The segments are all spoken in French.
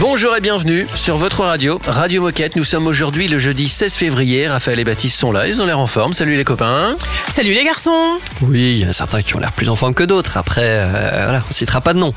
Bonjour et bienvenue sur votre radio, Radio Moquette. Nous sommes aujourd'hui le jeudi 16 février. Raphaël et Baptiste sont là, ils ont l'air en forme. Salut les copains. Salut les garçons Oui, il y en a certains qui ont l'air plus en forme que d'autres. Après, euh, voilà, on citera pas de nom.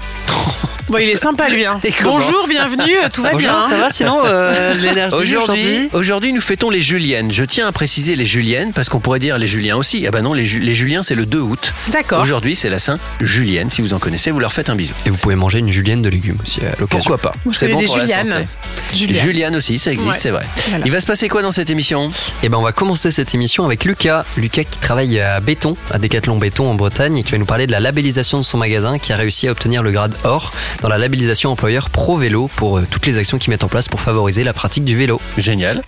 Bon, il est sympa lui. Hein. Bonjour, bienvenue, tout va Bonjour, bien. ça va sinon euh, l'énergie Aujourd'hui, aujourd'hui, nous fêtons les Juliennes. Je tiens à préciser les Juliennes parce qu'on pourrait dire les Juliens aussi. Ah bah non, les, Ju- les Juliens c'est le 2 août. D'accord. Aujourd'hui, c'est la Saint Julienne. Si vous en connaissez, vous leur faites un bisou. Et vous pouvez manger une julienne de légumes aussi à l'occasion. Pourquoi pas Connais des pour la Julianes. santé. Juliane. Juliane aussi, ça existe, Ouais. c'est vrai. Voilà. Il va se passer quoi dans cette émission? Et ben on va commencer cette émission avec Lucas. Lucas qui travaille à Béton, à Decathlon Béton en Bretagne et qui va nous parler de la labellisation de son magasin qui a réussi à obtenir le grade or dans la labellisation employeur Pro Vélo pour euh, toutes les actions qu'ils mettent en place pour favoriser la pratique du vélo. Génial.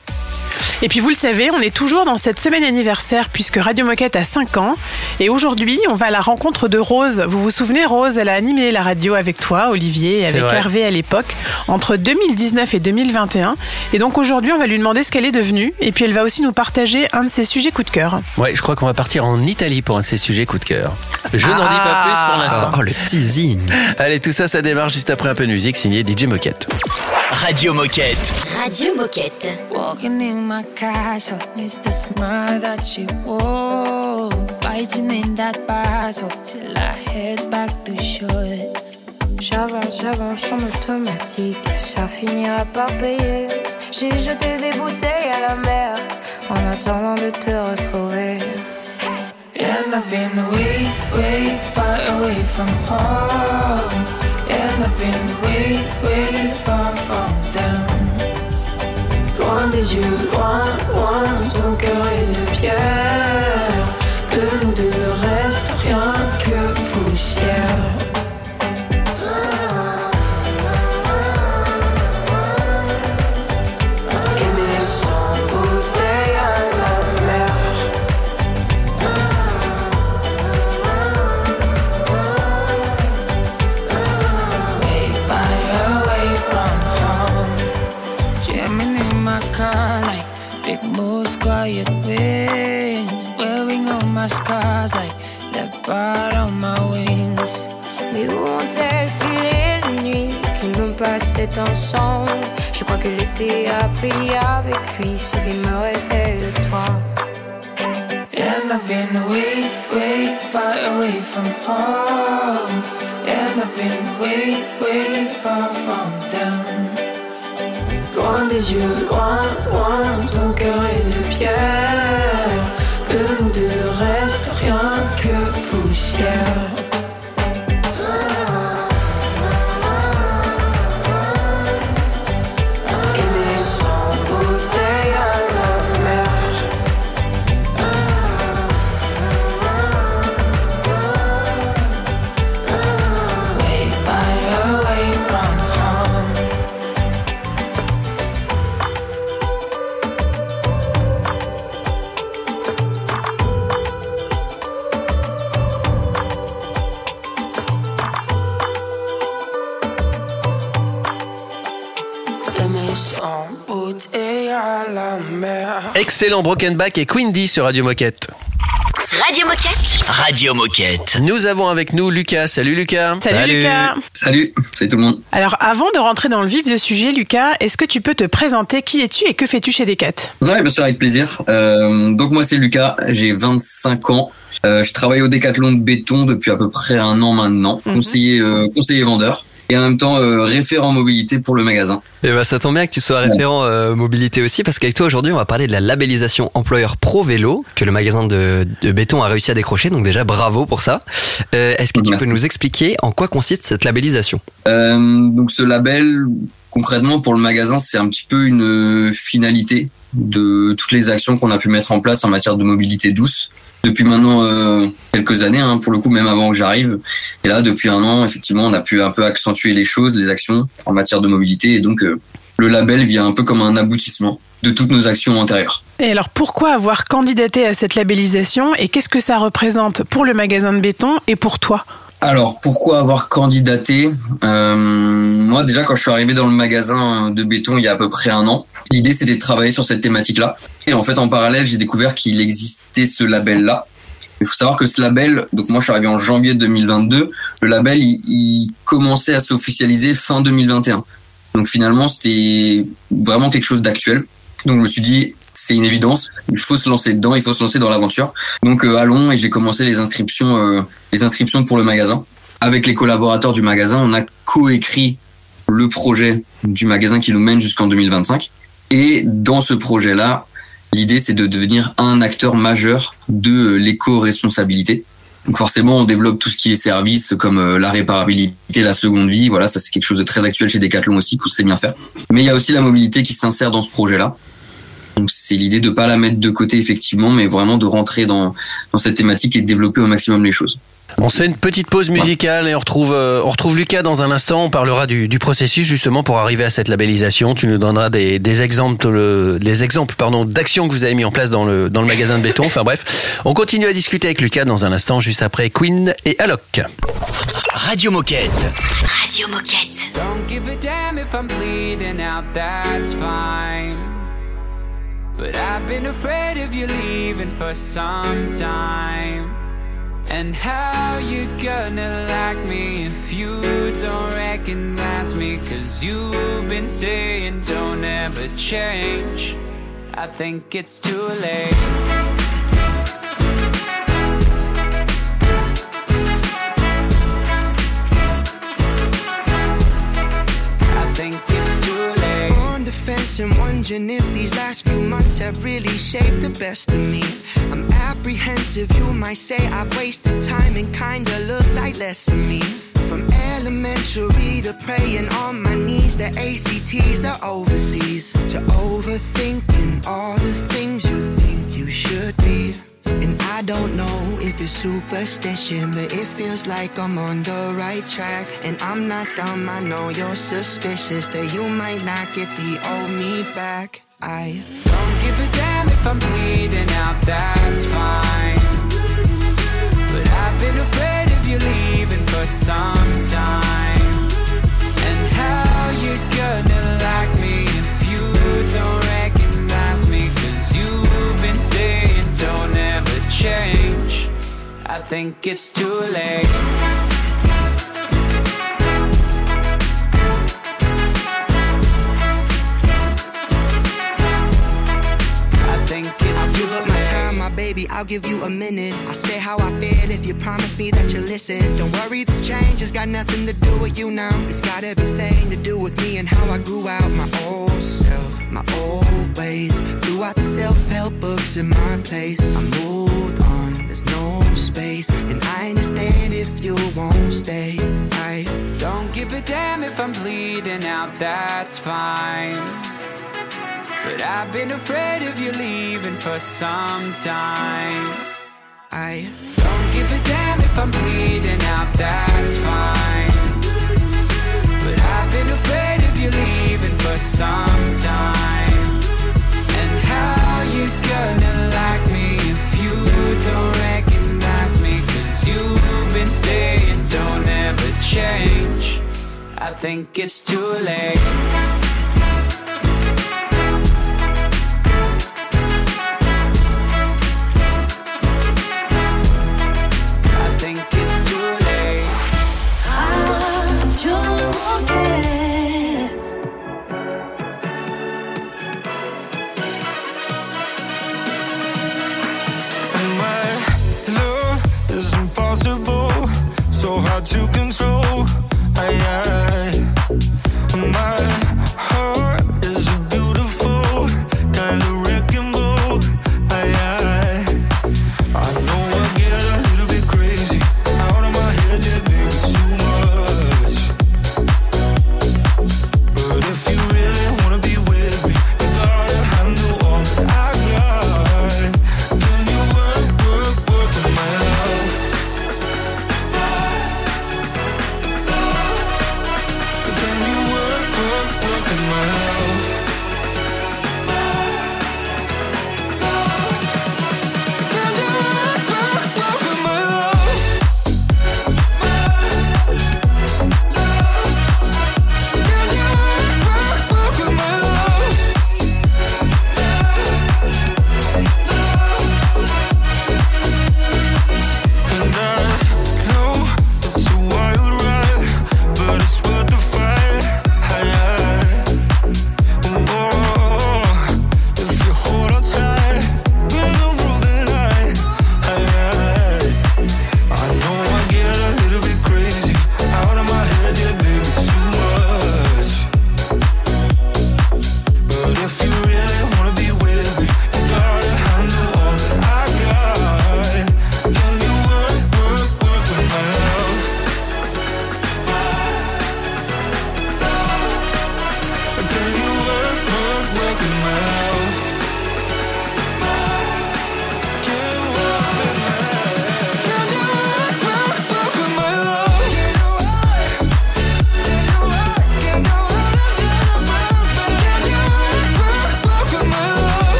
Et puis vous le savez, on est toujours dans cette semaine anniversaire puisque Radio Moquette a 5 ans. Et aujourd'hui, on va à la rencontre de Rose. Vous vous souvenez, Rose, elle a animé la radio avec toi, Olivier, et avec. Hervé à l'époque, entre 2019 et 2021. Et donc aujourd'hui, on va lui demander ce qu'elle est devenue. Et puis elle va aussi nous partager un de ses sujets coup de cœur. Ouais, je crois qu'on va partir en Italie pour un de ces sujets coup de cœur. Je n'en dis pas plus pour l'instant. Oh le teasing Allez, tout ça, ça démarre juste après un peu de musique signé DJ Moquette. Radio Moquette. Radio Moquette. Walking in my castle, miss the smile that she wore. Fighting in that battle till I head back to shore. J'avance, j'avance en automatique, ça finira par payer. J'ai jeté des bouteilles à la mer en attendant de te retrouver. And I've been way, way far away from home. And I've been way, way far from them. Loin des yeux, loin, loin, ton cœur est de pierre. Passé ensemble Je crois que l'été a pris avec lui ce qui me restait de toi. And I've been way, way far away from home. And I've been way, way far from them. Loin des yeux, loin, loin, ton cœur est de pierre. De nous deux reste rien que poussière. Excellent Broken Back et Quindy sur Radio Moquette. Radio Moquette. Radio Moquette. Nous avons avec nous Lucas. Salut Lucas. Salut, Salut. Lucas Salut, salut tout le monde. Alors avant de rentrer dans le vif du sujet, Lucas, est-ce que tu peux te présenter Qui es-tu et que fais-tu chez Decat? Ouais, bien sûr, avec plaisir. Euh, donc moi c'est Lucas, j'ai 25 ans. Euh, je travaille au Décathlon de béton depuis à peu près un an maintenant, Mhm. conseiller, euh, conseiller vendeur et en même temps euh, référent mobilité pour le magasin. Et bah ça tombe bien que tu sois référent euh, mobilité aussi parce qu'avec toi aujourd'hui on va parler de la labellisation employeur Pro Vélo que le magasin de, de béton a réussi à décrocher donc déjà bravo pour ça. Euh, Est-ce que tu Merci. peux nous expliquer en quoi consiste cette labellisation? Donc ce label, concrètement pour le magasin, c'est un petit peu une finalité de toutes les actions qu'on a pu mettre en place en matière de mobilité douce. Depuis maintenant euh, quelques années, hein, pour le coup même avant que j'arrive. Et là, depuis un an, effectivement, on a pu un peu accentuer les choses, les actions en matière de mobilité. Et donc, euh, le label vient un peu comme un aboutissement de toutes nos actions antérieures. Et alors pourquoi avoir candidaté à cette labellisation et qu'est-ce que ça représente pour le magasin de béton et pour toi? Alors, pourquoi avoir candidaté? Euh, Moi, déjà, quand je suis arrivé dans le magasin de béton il y a à peu près un an, l'idée c'était de travailler sur cette thématique-là. Et en fait, en parallèle, j'ai découvert qu'il existait ce label-là. Il faut savoir que ce label, donc moi je suis arrivé en janvier 2022, le label il, il commençait à s'officialiser fin 2021. Donc finalement, c'était vraiment quelque chose d'actuel. Donc je me suis dit, c'est une évidence, il faut se lancer dedans, il faut se lancer dans l'aventure. Donc euh, allons et j'ai commencé les inscriptions, euh, les inscriptions pour le magasin. Avec les collaborateurs du magasin, on a coécrit le projet du magasin qui nous mène jusqu'en 2025. Et dans ce projet-là, l'idée c'est de devenir un acteur majeur de l'éco-responsabilité. Donc forcément, on développe tout ce qui est service comme euh, la réparabilité, la seconde vie. Voilà, ça c'est quelque chose de très actuel chez Decathlon aussi, qu'on sait bien faire. Mais il y a aussi la mobilité qui s'insère dans ce projet-là. Donc c'est l'idée de pas la mettre de côté effectivement, mais vraiment de rentrer dans, dans cette thématique et de développer au maximum les choses. On fait une petite pause musicale et on retrouve, euh, on retrouve Lucas dans un instant. On parlera du, du processus justement pour arriver à cette labellisation. Tu nous donneras des, des exemples, le- des exemples pardon, d'actions que vous avez mis en place dans le, dans le magasin de béton. Enfin bref, on continue à discuter avec Lucas dans un instant, juste après Queen et Alok. Radio Moquette. Radio Moquette. Don't give a damn if I'm bleeding out, that's fine. But I've been afraid of you leaving for some time. And how you gonna like me if you don't recognize me? Cause you've been saying don't ever change. I think it's too late. Fence and wondering if these last few months have really shaped the best of me. I'm apprehensive, you might say I've wasted time and kinda look like less of me. From elementary to praying on my knees, the ACTs, the overseas, to overthinking all the things you think you should be. And I don't know if it's superstition, but it feels like I'm on the right track. And I'm not dumb, I know you're suspicious that you might not get the old me back. I Don't give a damn if I'm bleeding out, that's fine. Think it's too late. I think it's give too up my late. time, my baby. I'll give you a minute. I'll say how I feel if you promise me that you listen. Don't worry, this change has got nothing to do with you now. It's got everything to do with me and how I grew out my old self, my old ways. Threw out the self-help books in my place. I moved on. No space, and I understand if you won't stay. I Don't give a damn if I'm bleeding out, that's fine. But I've been afraid of you leaving for some time. I Don't give a damn if I'm bleeding out, that's fine. But I've been afraid of you leaving for some time. And how you gonna been saying don't ever change. I think it's too late.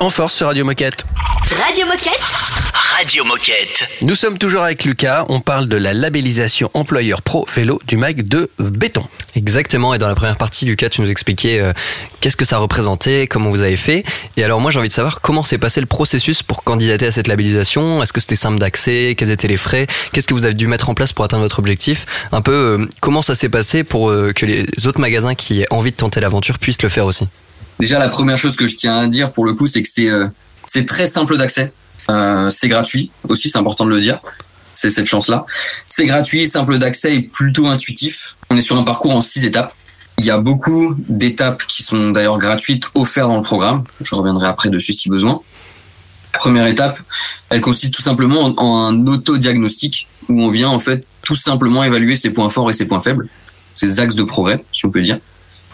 En force sur Radio Moquette. Radio Moquette. Radio Moquette. Nous sommes toujours avec Lucas. On parle de la labellisation employeur pro vélo du mag de béton. Exactement, et dans la première partie, Lucas, tu nous expliquais euh, qu'est-ce que ça représentait, comment vous avez fait. Et alors moi, j'ai envie de savoir comment s'est passé le processus pour candidater à cette labellisation. Est-ce que c'était simple d'accès? Quels étaient les frais? Qu'est-ce que vous avez dû mettre en place pour atteindre votre objectif? Un peu, euh, comment ça s'est passé pour euh, que les autres magasins qui aient envie de tenter l'aventure puissent le faire aussi? Déjà, la première chose que je tiens à dire pour le coup, c'est que c'est euh, très simple d'accès. Euh, c'est gratuit aussi, c'est important de le dire. C'est cette chance-là. C'est gratuit, simple d'accès et plutôt intuitif. On est sur un parcours en six étapes. Il y a beaucoup d'étapes qui sont d'ailleurs gratuites offertes dans le programme. Je reviendrai après dessus si besoin. Première étape, elle consiste tout simplement en, en un auto-diagnostic où on vient en fait tout simplement évaluer ses points forts et ses points faibles, ses axes de progrès, si on peut dire,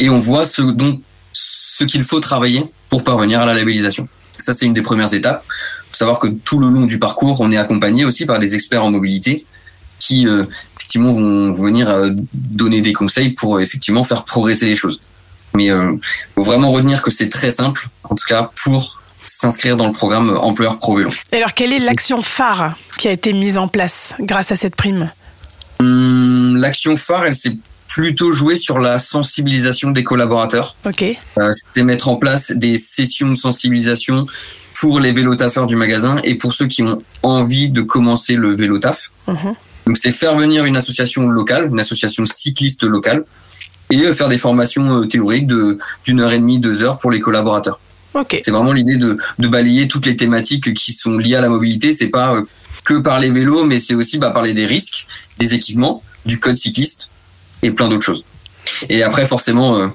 et on voit ce dont ce qu'il faut travailler pour parvenir à la labellisation. Ça, c'est une des premières étapes. faut savoir que tout le long du parcours, on est accompagné aussi par des experts en mobilité qui, euh, effectivement, vont venir euh, donner des conseils pour, euh, effectivement, faire progresser les choses. Mais euh, faut vraiment retenir que c'est très simple, en tout cas, pour s'inscrire dans le programme Employeur Pro Vélo. Et alors, quelle est l'action phare qui a été mise en place grâce à cette prime? Hum, L'action phare, elle s'est plutôt jouée sur la sensibilisation des collaborateurs. Ok. Euh, c'est mettre en place des sessions de sensibilisation pour les vélotaffeurs du magasin et pour ceux qui ont envie de commencer le vélo taf. Mhm. Donc c'est faire venir une association locale, une association cycliste locale, et euh, faire des formations euh, théoriques de d'une heure et demie, deux heures pour les collaborateurs. C'est vraiment l'idée de, de balayer toutes les thématiques qui sont liées à la mobilité. C'est pas que par les vélos, mais c'est aussi bah, parler des risques, des équipements, du code cycliste et plein d'autres choses. Et après, forcément, euh,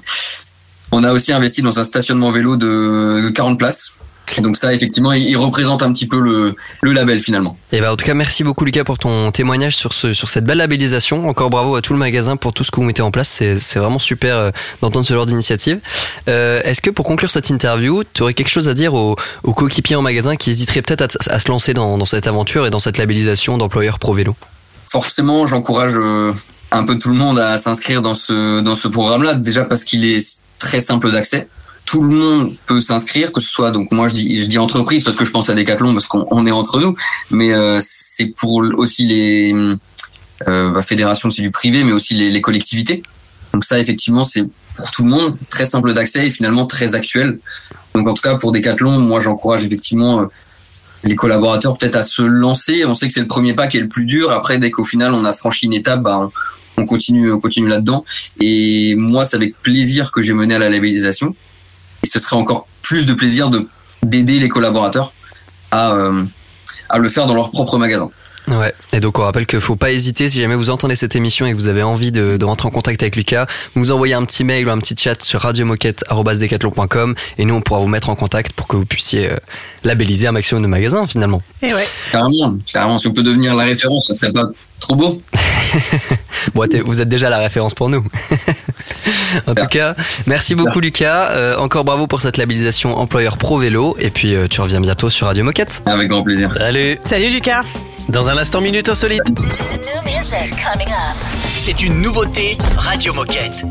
on a aussi investi dans un stationnement vélo de 40 places. Donc ça, effectivement, il représente un petit peu le, le label finalement. Et bah en tout cas, merci beaucoup Lucas pour ton témoignage sur, ce, sur cette belle labellisation. Encore bravo à tout le magasin pour tout ce que vous mettez en place. C'est vraiment super euh, d'entendre ce genre d'initiative. Euh, Est-ce que pour conclure cette interview, tu aurais quelque chose à dire aux, aux coéquipiers en magasin qui hésiteraient peut-être à, à se lancer dans, dans cette aventure et dans cette labellisation d'employeur pro vélo? Forcément, j'encourage euh, un peu tout le monde à s'inscrire dans ce dans ce programme-là. Déjà parce qu'il est très simple d'accès. Tout le monde peut s'inscrire, que ce soit donc moi je dis je dis entreprise parce que je pense à Decathlon parce qu'on on est entre nous, mais euh, c'est pour aussi les euh, bah, fédérations c'est du privé, mais aussi les, les collectivités. Donc ça effectivement c'est pour tout le monde très simple d'accès et finalement très actuel. Donc en tout cas pour Decathlon, moi j'encourage effectivement euh, les collaborateurs peut-être à se lancer. On sait que c'est le premier pas qui est le plus dur. Après dès qu'au final on a franchi une étape, bah, on, on continue on continue là-dedans. Et moi c'est avec plaisir que j'ai mené à la labellisation. Et ce serait encore plus de plaisir de d'aider les collaborateurs à euh, à le faire dans leur propre magasin. Ouais. Et donc on rappelle qu'il faut pas hésiter si jamais vous entendez cette émission et que vous avez envie de, de rentrer en contact avec Lucas, vous nous envoyez un petit mail ou un petit chat sur radiomoquette@decathlon.com et nous on pourra vous mettre en contact pour que vous puissiez euh, labelliser un maximum de magasins finalement. Et ouais. Carrément, carrément. Si on peut devenir la référence, ça serait pas trop beau. Bon, vous êtes déjà la référence pour nous. en tout cas, merci beaucoup Lucas. Euh, encore bravo pour cette labellisation employeur pro vélo et puis euh, tu reviens bientôt sur Radio Moquette. Avec grand plaisir. Salut. Salut Lucas. Dans un instant, minute insolite. C'est une nouveauté Radio Moquette.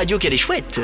Radio qu'elle est chouette.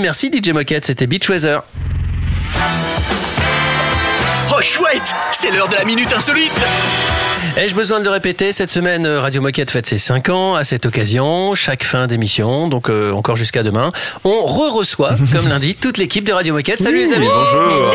Merci DJ Moquette, c'était Beach Weather. Oh chouette, c'est l'heure de la minute insolite. Ai-je besoin de le répéter? Cette semaine, Radio Moquette fête ses 5 ans. À cette occasion, chaque fin d'émission, donc euh, encore jusqu'à demain, on re-reçoit, comme lundi, toute l'équipe de Radio Moquette. Salut les amis bonjour.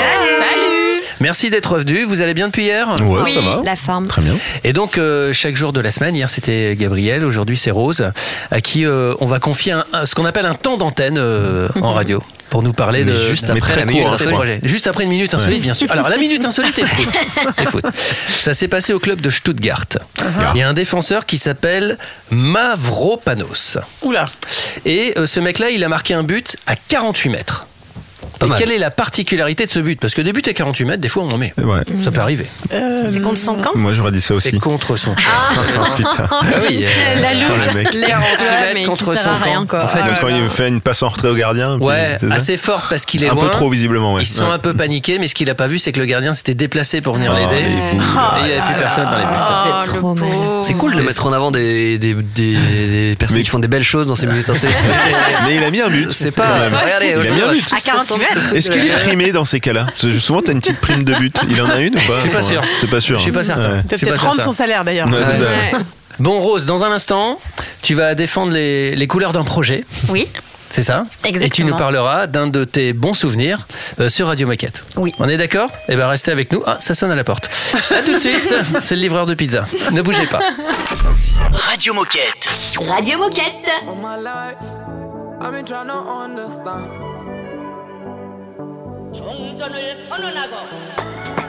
Merci d'être revenus. Vous allez bien depuis hier Ouais, oui, ça va. la forme. Très bien. Et donc, euh, chaque jour de la semaine, hier c'était Gabriel, aujourd'hui c'est Rose, à qui euh, on va confier un- un- ce qu'on appelle un temps d'antenne euh, en radio. Pour nous parler Mais de juste après très la minute court, insolite. ces projets. Juste après une minute insolite, bien sûr. Alors, la minute insolite est foot. Est foot. Ça s'est passé au club de Stuttgart. Il y a un défenseur qui s'appelle Mavropanos. Oula. Et euh, ce mec-là, il a marqué un but à 48 mètres. Pas Et mal. quelle est la particularité de ce but? Parce que des buts à 48 mètres, des fois on en met. Ouais. Ça peut arriver. C'est contre son camp? Moi, j'aurais dit ça aussi. C'est contre son camp. Oh, putain. Ah oui, euh, La Oh, loose. le mec. 48 Ouais, mais mètres qui contre sert son à rien, camp. quoi. En fait, Donc, quand il fait une passe en retrait au gardien. Ouais, assez fort parce qu'il est Un loin. peu trop visiblement, ouais. Ils se sont Ouais. un peu paniqués, mais ce qu'il a pas vu, c'est que le gardien s'était déplacé pour venir Oh, l'aider. Et il n'y avait plus personne dans les buts. C'est cool de mettre en avant des, des, des, des personnes Mais- qui font des belles choses dans ces minutes insolites. Mais il a mis un but. C'est pas. Regardez, Il a mis un but. À 48 mètres. Est-ce qu'il est primé dans ces cas-là Parce que Souvent, t'as une petite prime de but. Il en a une ou pas Je suis pas sûr. C'est pas sûr. Je suis pas certain. Je suis Peut-être pas rendre certain. son salaire d'ailleurs. C'est. Bon, Rose, dans un instant, tu vas défendre les, les couleurs d'un projet. Oui. C'est ça Et tu Exactement. nous parleras d'un de tes bons souvenirs euh, sur Radio Moquette. Oui. On est d'accord Eh ben restez avec nous. Ah, ça sonne à la porte. À tout de suite. C'est le livreur de pizza. Ne bougez pas. Radio Moquette. Radio Moquette. All my life, I've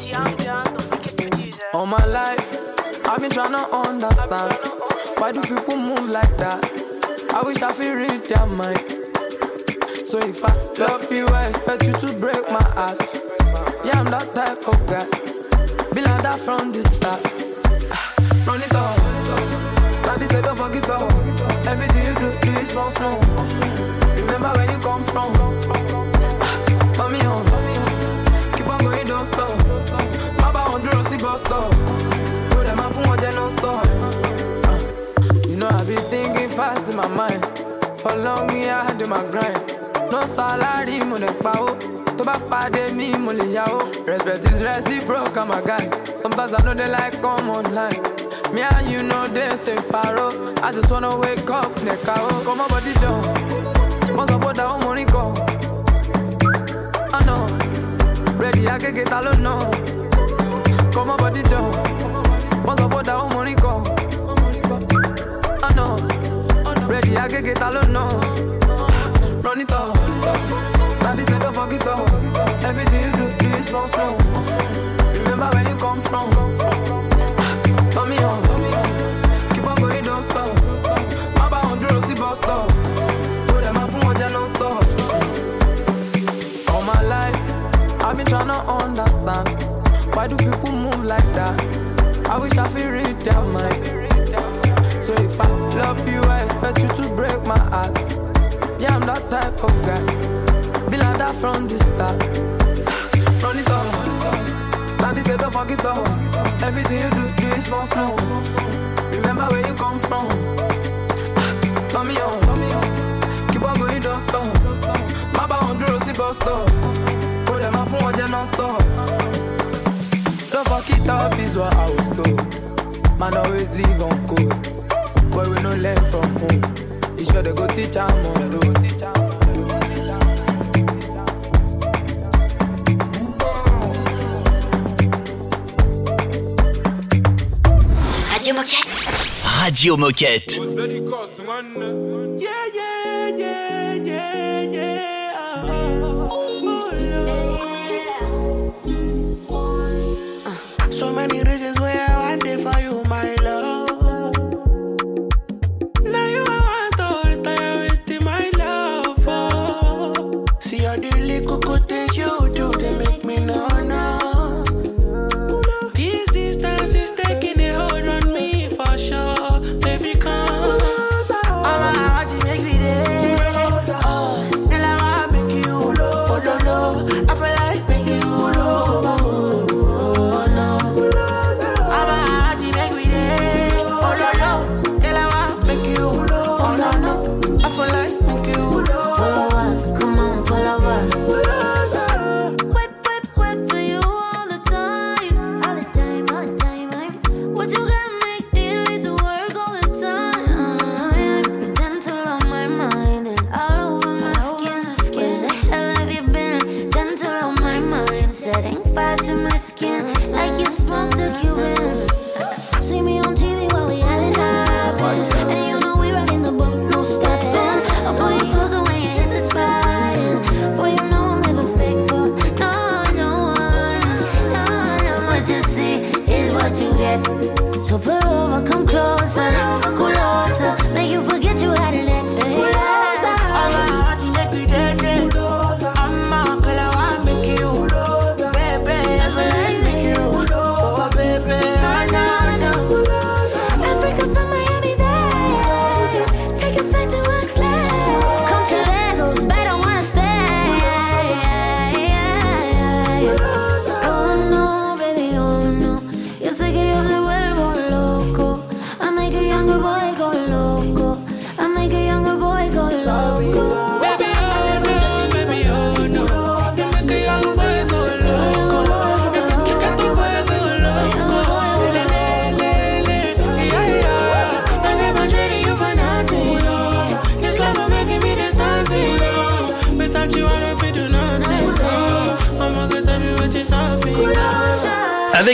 been trying to understand. All my life, I've been trying to understand. Why do people move like that? I wish I could read their mind. So if I love you, I expect you to break my heart. Yeah, I'm that type of guy. Be like that from the start. Run it up. Daddy said don't forget up. Everything you do, do is small, small. Remember where you come from. Me on. Oh, oh. Keep on going, don't stop. Baba on the Rossi bus stop. Put them out for don't stop. You know I be thinking fast in my mind. For long, yeah, I do my grind. No salary, mo le pa. Tó bá pàdé mi, mo lè yá o. Respect is reciprocal, I'm guy. Sometimes I know they like come online. Me and you know they separo. I just wanna wake up, neka oh. Come on, body down. Must have that down money go. I know. Ready, I can get alone now. Come on, body down. Must have that down money go. I know. Ready, I can get alone now. Run it up. Daddy said don't fuck it up. Everything you do, please, slow, slow. Remember where you come from. On the bus stop. Put them out for one, non stop. All my life, I've been trying to understand. Why do people move like that? I wish I could read their mind. So if I love you, I expect you to break my heart. Yeah, I'm that type of guy. Be like that from the start. Run it up. Daddy said don't forget up. Everything you do, do is small, small. Remember where you come from. Turn me on. Keep on going, don't stop. Baba on the Rossi bus stop. Put them for one, then stop. Don't fuck it up is what I was told. Man always leave on code. Boy, we no learn from home. You sure they go teach am on road. Teach on. Radio Moquette. Radio Moquette.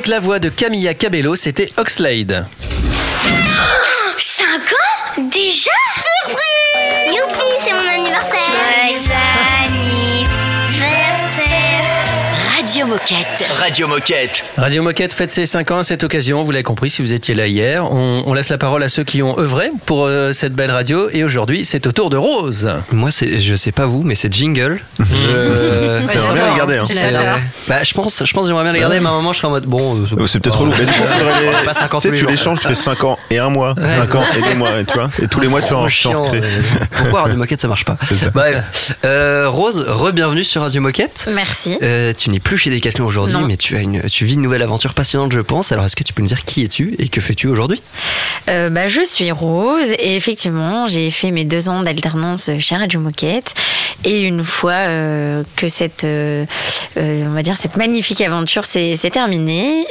La voix de Camilla Cabello, c'était Oxlade. Moquette. Radio Moquette. Radio Moquette fête ses 5 ans à cette occasion, vous l'avez compris si vous étiez là hier. On, on laisse la parole à ceux qui ont œuvré pour euh, cette belle radio et aujourd'hui c'est au tour de Rose. Moi, je sais pas vous, mais c'est jingle. Je... T'aimerais bien les garder, hein. C'est- Bah, je pense, je pense que j'aimerais bien les garder, mais à un moment, je serais en mode bon. euh, C'est peut-être Pas 50 tu les tu les jours. changes, tu fais 5 ans et un mois, 5 ans et 2 mois, tu vois. Et tous les mois, tu en Trop euh, Pourquoi Radio Moquette ça marche pas Bref, euh, Rose, re-bienvenue sur Radio Moquette. Merci. Euh, tu n'es plus chez Decathlon aujourd'hui, mais tu as une, tu vis une nouvelle aventure passionnante, je pense. Alors, est-ce que tu peux nous dire qui es-tu et que fais-tu aujourd'hui? Euh, bah, je suis Rose et effectivement, j'ai fait mes deux ans d'alternance chez Radio Moquette. Et une fois euh, que cette, euh, on va dire, cette magnifique aventure s'est terminée,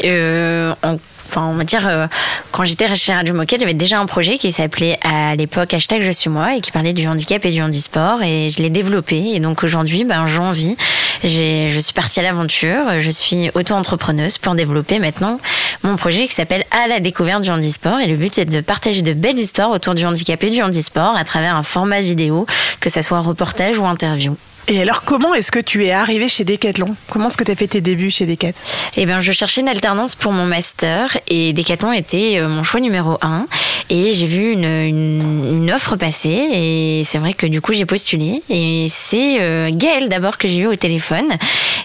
on- Enfin, on va dire, euh, quand j'étais chez Radio Moquette, j'avais déjà un projet qui s'appelait à l'époque hashtag Je suis moi et qui parlait du handicap et du handisport et je l'ai développé. Et donc aujourd'hui, ben, j'en vis. Je suis partie à l'aventure. Je suis auto-entrepreneuse pour développer maintenant mon projet qui s'appelle À la découverte du handisport. Et le but, c'est de partager de belles histoires autour du handicap et du handisport à travers un format vidéo, que ça soit reportage ou interview. Et alors, comment est-ce que tu es arrivé chez Decathlon? Comment est-ce que tu as fait tes débuts chez Decat Eh bien, je cherchais une alternance pour mon master et Decathlon était euh, mon choix numéro un. Et j'ai vu une, une, offre passer et c'est vrai que du coup j'ai postulé. Et c'est euh, Gaëlle d'abord que j'ai eu au téléphone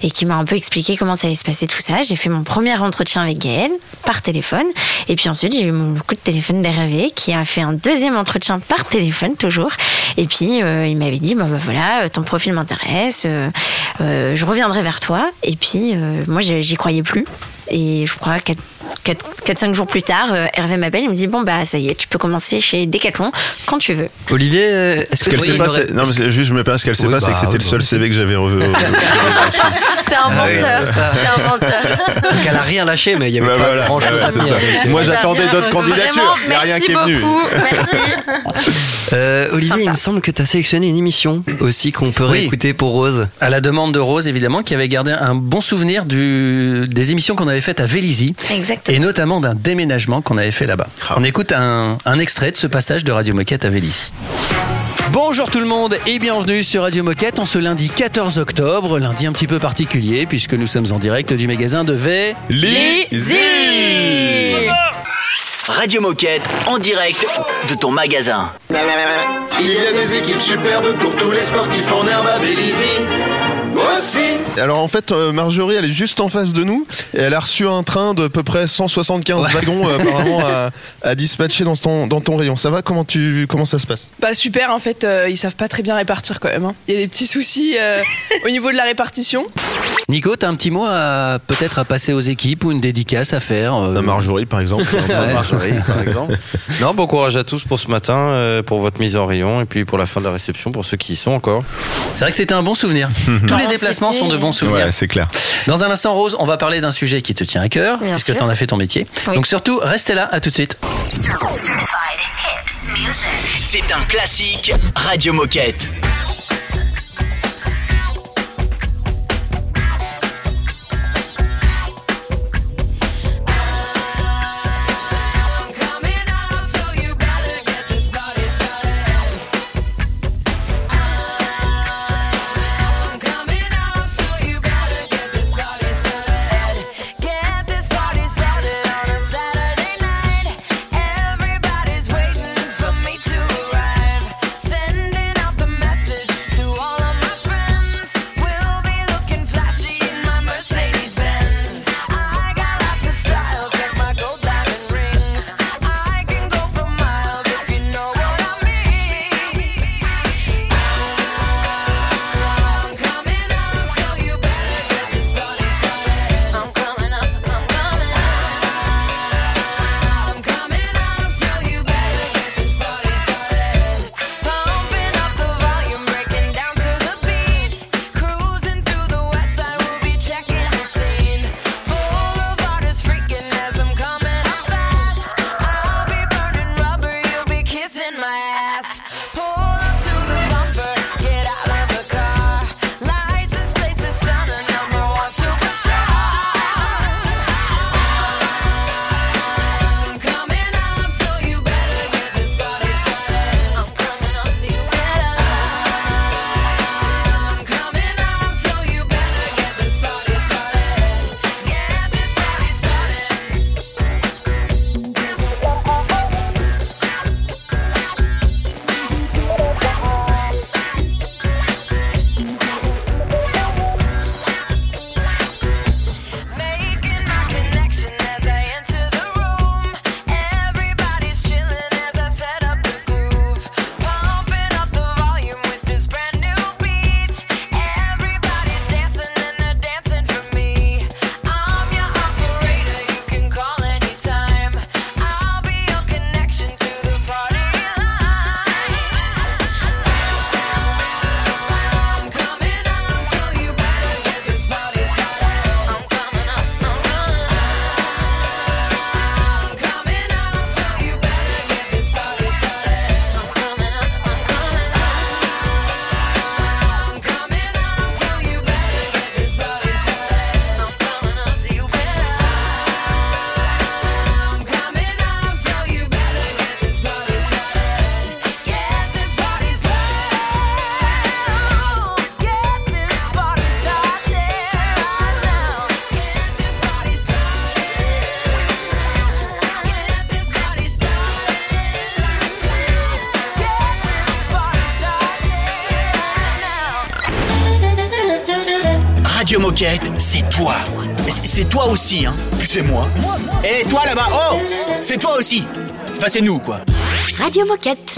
et qui m'a un peu expliqué comment ça allait se passer tout ça. J'ai fait mon premier entretien avec Gaëlle par téléphone. Et puis ensuite j'ai eu mon coup de téléphone d'RV qui a fait un deuxième entretien par téléphone toujours. Et puis euh, il m'avait dit, bah, bah, voilà, ton profil euh, euh, je reviendrai vers toi. Et puis euh, moi j'y croyais plus. Et je crois 4-5 jours plus tard, euh, Hervé m'appelle, il me dit Bon, bah ça y est, tu peux commencer chez Decathlon quand tu veux. Olivier, euh, est-ce Ce que qu'elle tu sait pas, aurait- non, mais juste, je me permets, ce qu'elle sait Oui, pas, c'est bah, que c'était le oui, seul bah, CV que j'avais revu. T'es un Ah oui, menteur, t'es un menteur. Donc elle a rien lâché, mais il y avait Bah, pas voilà. grand chose à ça. Moi, j'attendais d'autres candidatures. Il n'y a rien merci qui est venu. beaucoup, merci. Euh, Olivier, il me semble que tu as sélectionné une émission aussi qu'on peut Oui. réécouter pour Rose. À la demande de Rose, évidemment, qui avait gardé un bon souvenir du, des émissions qu'on avait faites à Vélizy. Exactement. Et notamment d'un déménagement qu'on avait fait là-bas. On écoute un, un extrait de ce passage de Radio Moquette à Vélizy. Bonjour tout le monde et bienvenue sur Radio Moquette en ce lundi 14 octobre, lundi un petit peu particulier puisque nous sommes en direct du magasin de Vélizy. Radio Moquette en direct de ton magasin. Il y a des équipes superbes pour tous les sportifs en herbe à Vélizy. Aussi. Alors en fait, euh, Marjorie, elle est juste en face de nous et elle a reçu un train de peu près 175 wagons euh, apparemment à, à dispatcher dans ton, dans ton rayon. Ça va comment, tu, comment ça se passe? Bah super, en fait, euh, ils savent pas très bien répartir quand même. hein. Il y a des petits soucis euh, au niveau de la répartition. Nico, t'as un petit mot à peut-être à passer aux équipes ou une dédicace à faire euh, Marjorie par exemple. Ouais. Marjorie, par exemple. Non, bon courage à tous pour ce matin, euh, pour votre mise en rayon et puis pour la fin de la réception, pour ceux qui y sont encore. C'est vrai que c'était un bon souvenir. Tous les déplacements sont de bons souvenirs. Ouais, c'est clair. Dans un instant, Rose, on va parler d'un sujet qui te tient à cœur, Bien puisque tu en as fait ton métier. Oui. Donc surtout, restez là, à tout de suite. C'est un classique Radio Moquette. C'est toi. C'est- toi aussi, hein. Puis c'est moi. Et toi là-bas, oh C'est toi aussi. Enfin, c'est nous, quoi. Radio Moquette.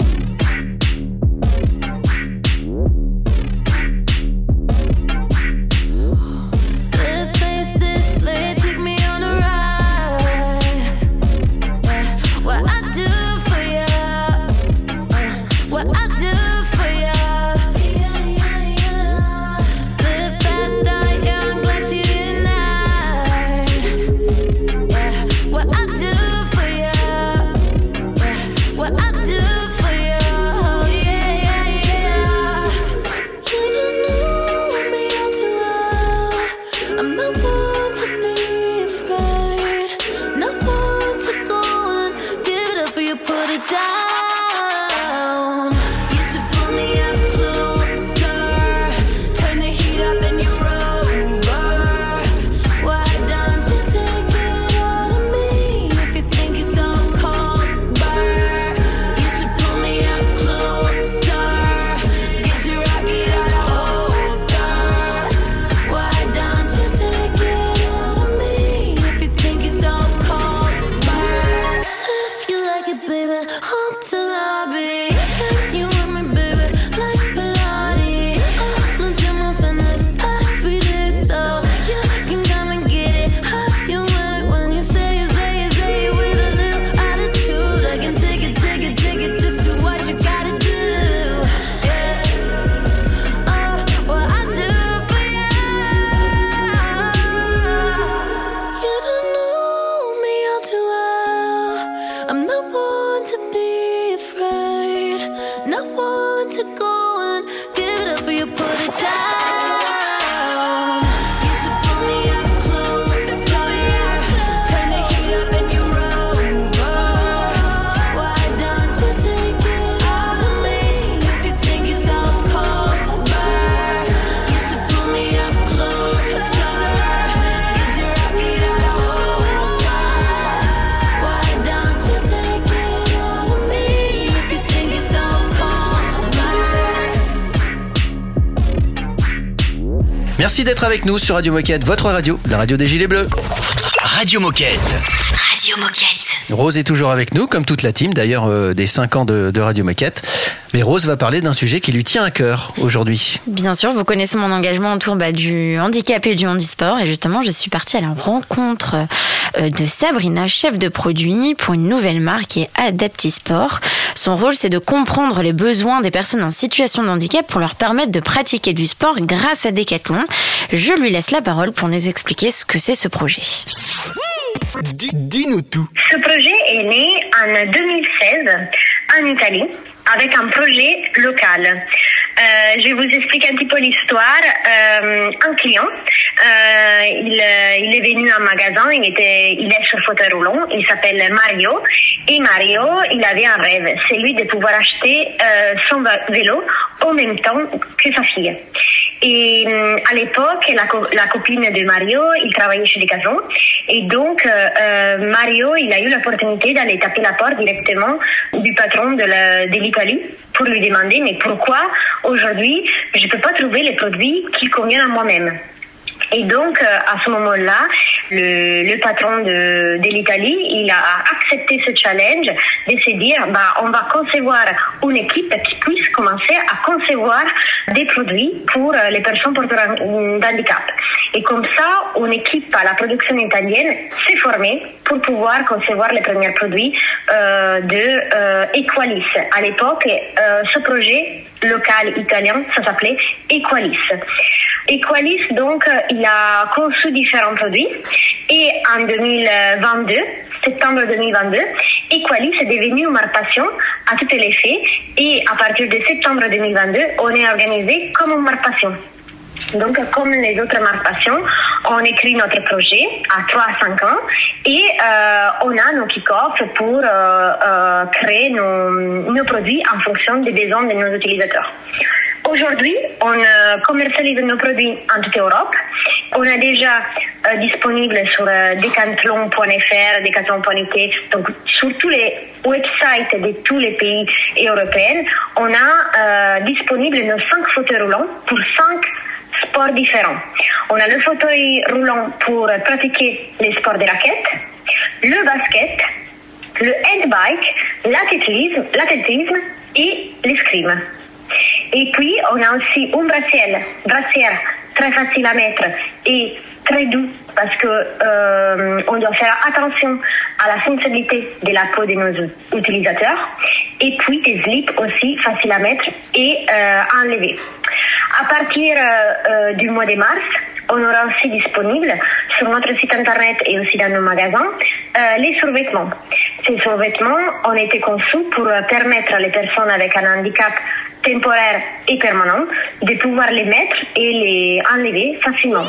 Merci d'être avec nous sur Radio Moquette, votre radio, la radio des Gilets Bleus. Radio Moquette. Radio Moquette. Rose est toujours avec nous, comme toute la team d'ailleurs euh, des 5 ans de, de Radio Moquette. Mais Rose va parler d'un sujet qui lui tient à cœur aujourd'hui. Bien sûr, vous connaissez mon engagement autour bah, du handicap et du handisport. Et justement, je suis partie à la rencontre euh, de Sabrina, chef de produit pour une nouvelle marque qui est Adaptisport. Son rôle, c'est de comprendre les besoins des personnes en situation de handicap pour leur permettre de pratiquer du sport grâce à Decathlon. Je lui laisse la parole pour nous expliquer ce que c'est ce projet. Dis-nous tout. Ce projet est né en 2016 en Italie avec un projet local. Euh, je vous explique un petit peu l'histoire. Euh, un client, euh, il, euh, il est venu en magasin, il, était, il est sur fauteuil roulant, il s'appelle Mario. Et Mario, il avait un rêve, c'est lui de pouvoir acheter euh, son vélo en même temps que sa fille. Et hum, à l'époque, la, co- la copine de Mario, il travaillait chez Decathlon. Et donc, euh, euh, Mario, il a eu l'opportunité d'aller taper la porte directement du patron de l'Italie pour lui demander, mais pourquoi aujourd'hui, je ne peux pas trouver les produits qui conviennent à moi-même? Et donc, euh, à ce moment-là, le, patron de, l'Italie, il a accepté ce challenge de se dire, bah, on va concevoir une équipe qui puisse commencer à concevoir des produits pour euh, les personnes porteuses d'handicap. Et comme ça, une équipe à la production italienne s'est formée pour pouvoir concevoir les premiers produits euh, de euh, Equalis. À l'époque, ce projet local italien, ça s'appelait Equalis. Equalis, donc, euh, il a conçu différents produits et en 2022, septembre 2022, Equalis est devenu marque passion à tout les faits et à partir de septembre 2022, on est organisé comme une marque passion. Donc, comme les autres marques passion, on écrit notre projet à 3 à 5 ans et euh, on a nos kick-offs pour euh, euh, créer nos, produits en fonction des besoins de nos utilisateurs. Aujourd'hui, on commercialise nos produits en toute Europe. On est déjà disponible sur decathlon.fr, decathlon.it, donc sur tous les websites de tous les pays européens. On a disponible nos cinq fauteuils roulants pour cinq sports différents. On a le fauteuil roulant pour pratiquer les sports de raquettes, le basket, le handbike, l'athlétisme, et l'escrime. Et puis, on a aussi un brassière, brassière très facile à mettre et très doux parce que euh, on doit faire attention à la sensibilité de la peau de nos utilisateurs. Et puis des slips aussi faciles à mettre et euh, à enlever. À partir euh, du mois de mars, on aura aussi disponible sur notre site internet et aussi dans nos magasins euh, les survêtements. Ces survêtements ont été conçus pour euh, permettre à les personnes avec un handicap temporaire et permanent de pouvoir les mettre et les enlever facilement.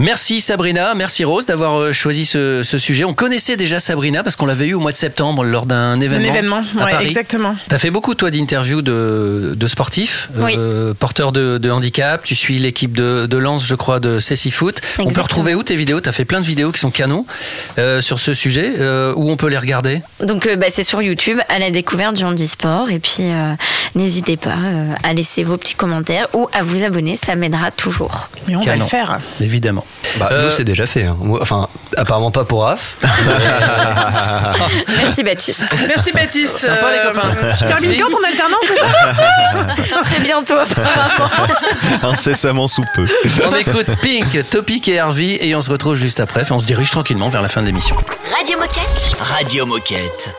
Merci Sabrina, merci Rose d'avoir euh, choisi ce, ce sujet. On connaissait déjà Sabrina parce qu'on l'avait eu au mois de septembre lors d'un événement. Un événement, à ouais, Paris. exactement. T'as fait beaucoup toi d'interviews de, de sportifs, Oui. euh, porteurs de, de handicap. Tu suis l'équipe de, de Lens, je crois, de Cécile Foot. On peut retrouver où tes vidéos? T'as fait plein de vidéos qui sont canons euh, sur ce sujet. Euh, où on peut les regarder? Donc euh, bah, c'est sur YouTube à la découverte du handisport et puis euh, n'hésitez pas euh, à laisser vos petits commentaires ou à vous abonner, ça m'aidera toujours. Mais on va le faire. Évidemment. Bah, Euh, Nous, c'est déjà fait. hein. Enfin, apparemment pas pour Raph. Merci Baptiste. Merci Baptiste. Sympa, les Euh, copains. Tu termines quand ton alternance Très bientôt apparemment. Incessamment sous peu. On écoute Pink, Topic et Harvey et on se retrouve juste après. Enfin, on se dirige tranquillement vers la fin de l'émission. Radio Moquette. Radio Moquette.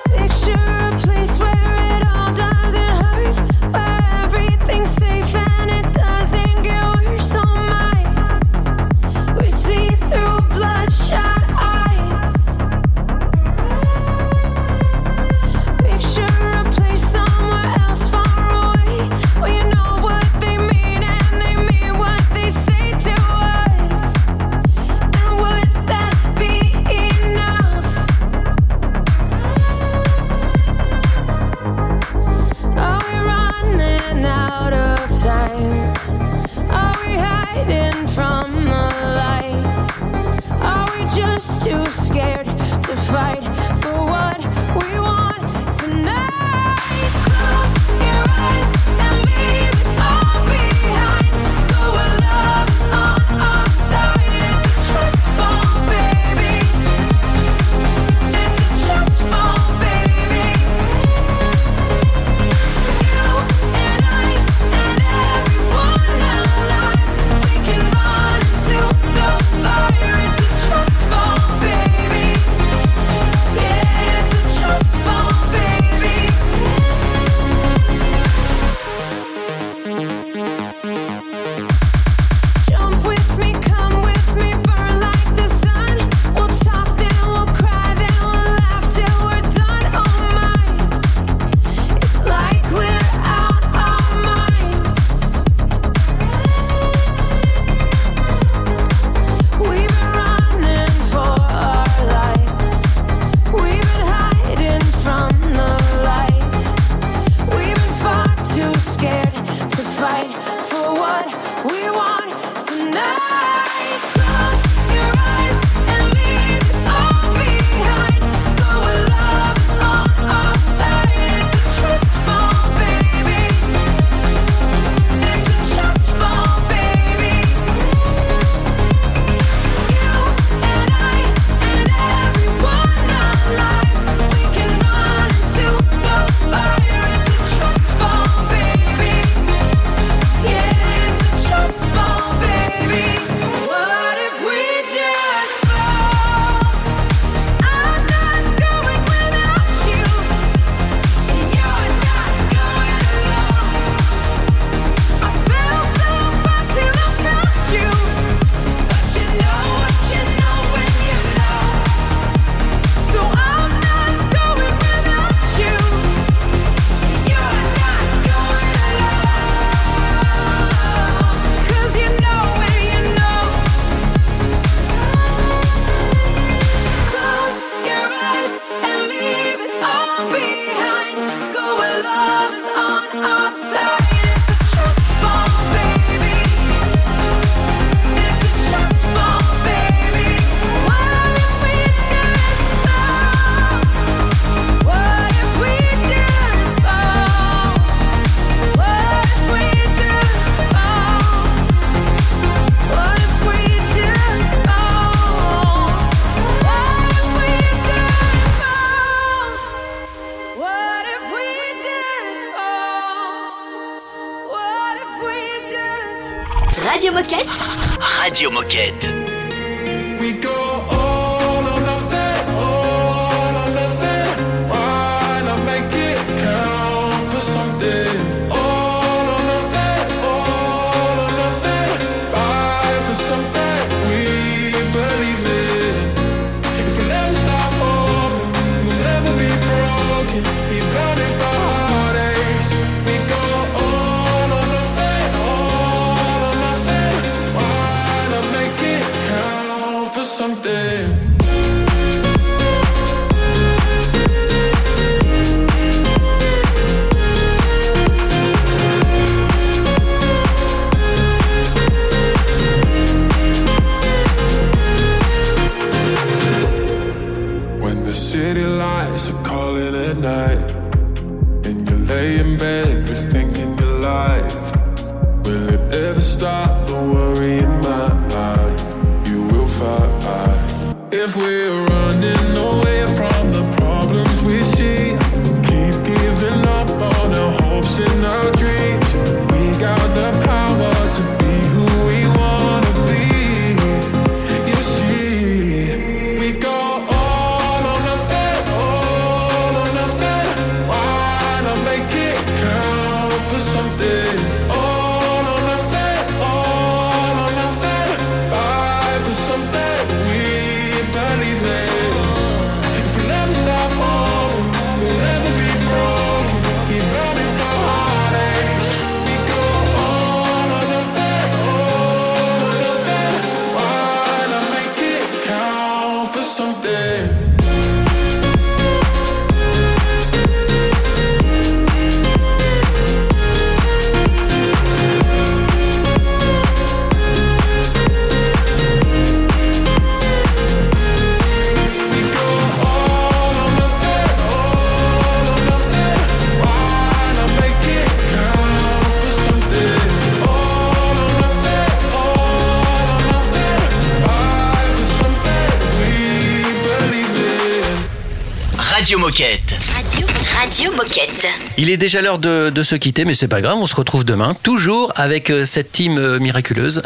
Radio Moquette. Radio, Radio Moquette. Il est déjà l'heure de, de se quitter, mais c'est pas grave, on se retrouve demain, toujours avec euh, cette team euh, miraculeuse,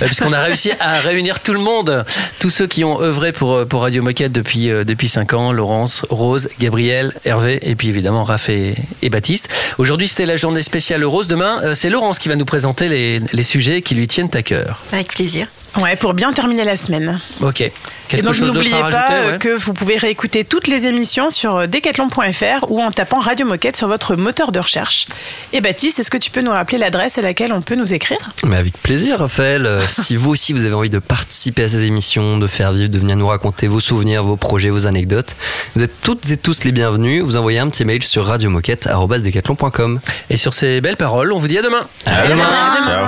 euh, puisqu'on a réussi à réunir tout le monde, tous ceux qui ont œuvré pour, pour Radio Moquette depuis, depuis 5 ans, Laurence, Rose, Gabriel, Hervé, et puis évidemment Raph et, et Baptiste. Aujourd'hui, c'était la journée spéciale Rose. Demain, c'est Laurence qui va nous présenter les, les sujets qui lui tiennent à cœur. Avec plaisir. Ouais, pour bien terminer la semaine. Ok. Et donc n'oubliez pas rajouter euh, ouais que vous pouvez réécouter toutes les émissions sur euh, decathlon.fr ou en tapant Radio Moquette sur votre moteur de recherche. Et Baptiste, est-ce que tu peux nous rappeler l'adresse à laquelle on peut nous écrire? Mais avec plaisir, Raphaël. Euh, si vous aussi vous avez envie de participer à ces émissions, de faire vivre, de venir nous raconter vos souvenirs, vos projets, vos anecdotes, vous êtes toutes et tous les bienvenus. Vous envoyez un petit mail sur radiomoquette.com. Et sur ces belles paroles, on vous dit à demain. À demain. Ciao.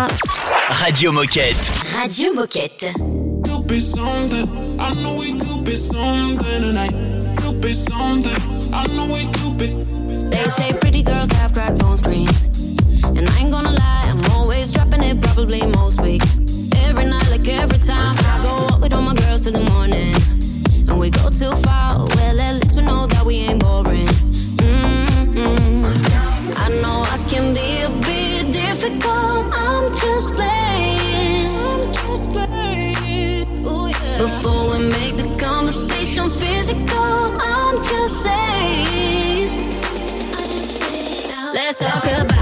Radio Moquette. Radio Moquette. Could be something. I know we could be something tonight. Could be something. I know we could be. They say pretty girls have cracked phone screens. And I ain't gonna lie, I'm always dropping it probably most weeks. Every night, like every time, I go out with all my girls till the morning. And we go too far, well, at least we know that we ain't boring. Before we make the conversation physical, I'm just saying. Let's talk about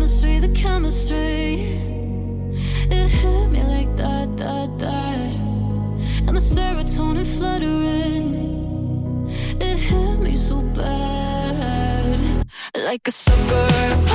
chemistry, the chemistry. It hit me like that, that, that. And the serotonin fluttering. It hit me so bad. Like a sucker.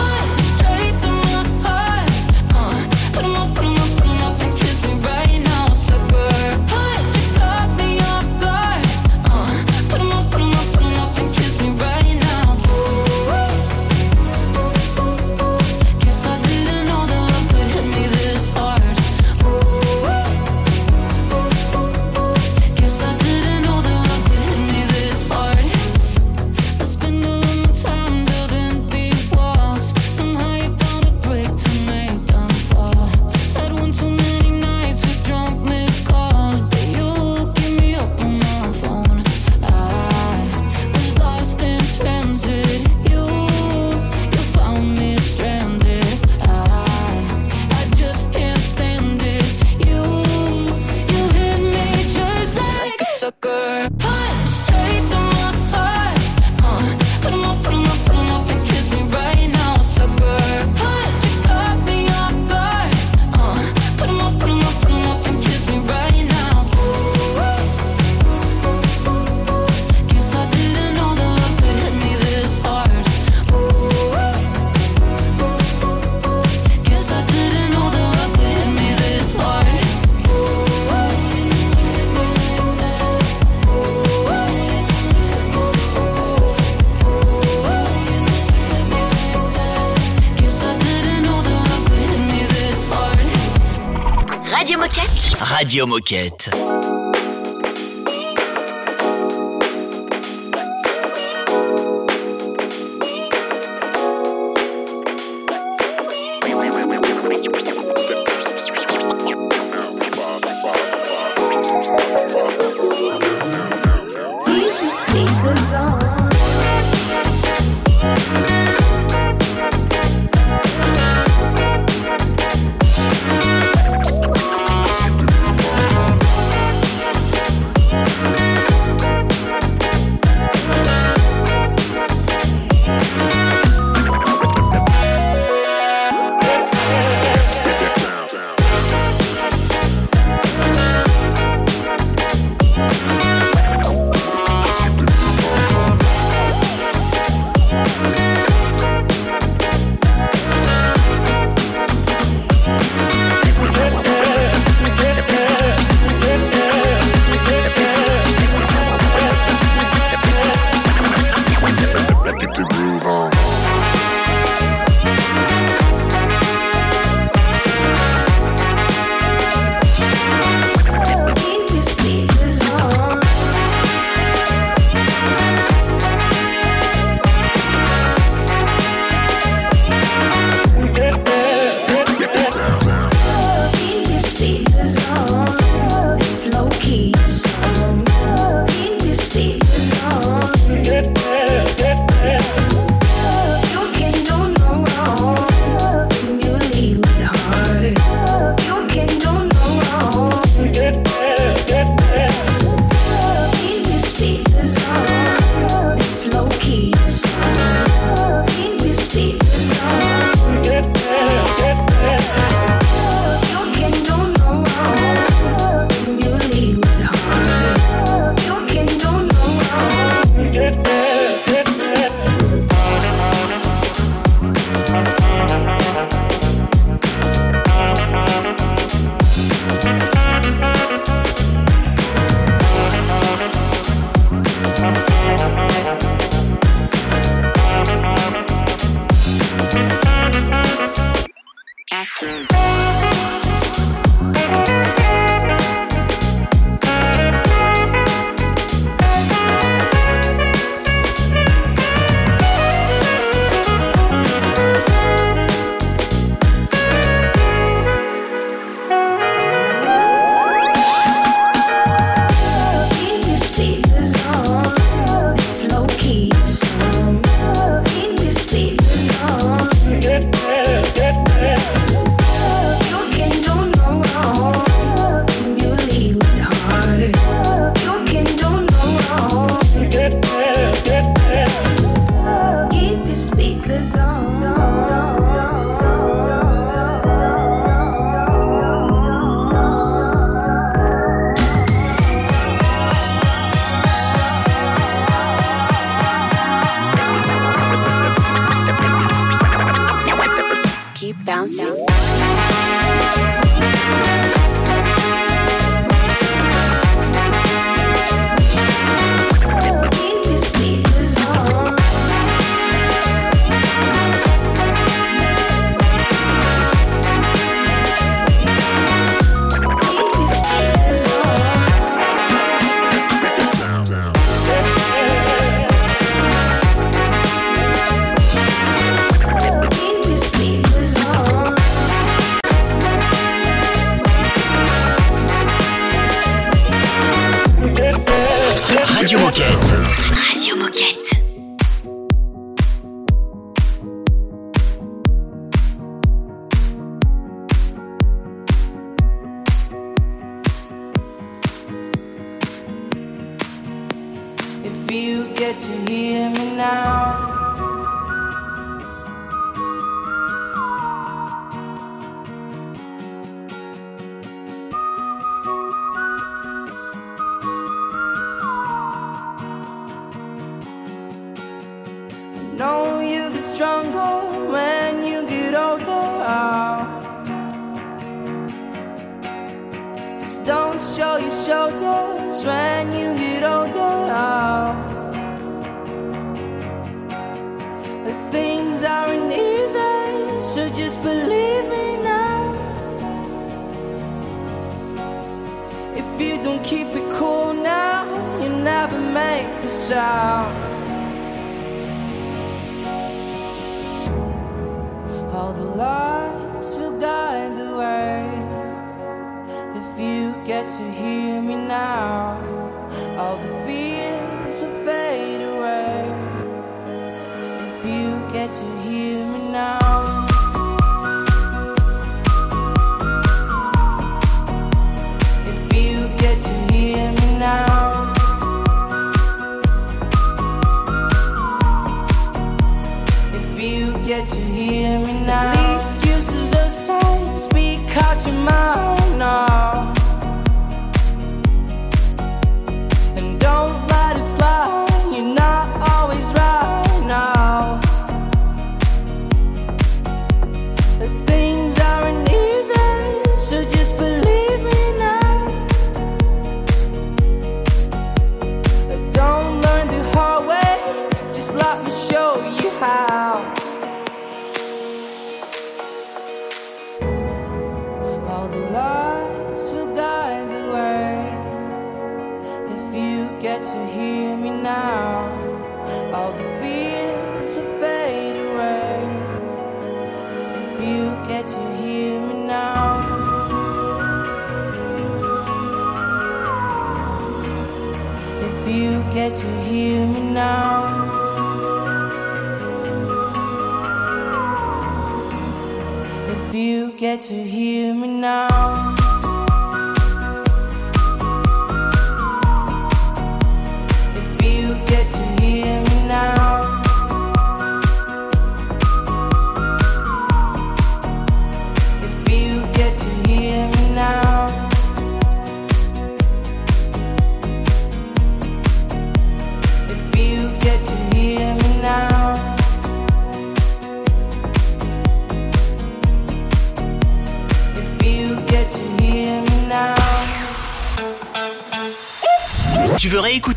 Radio Moquette.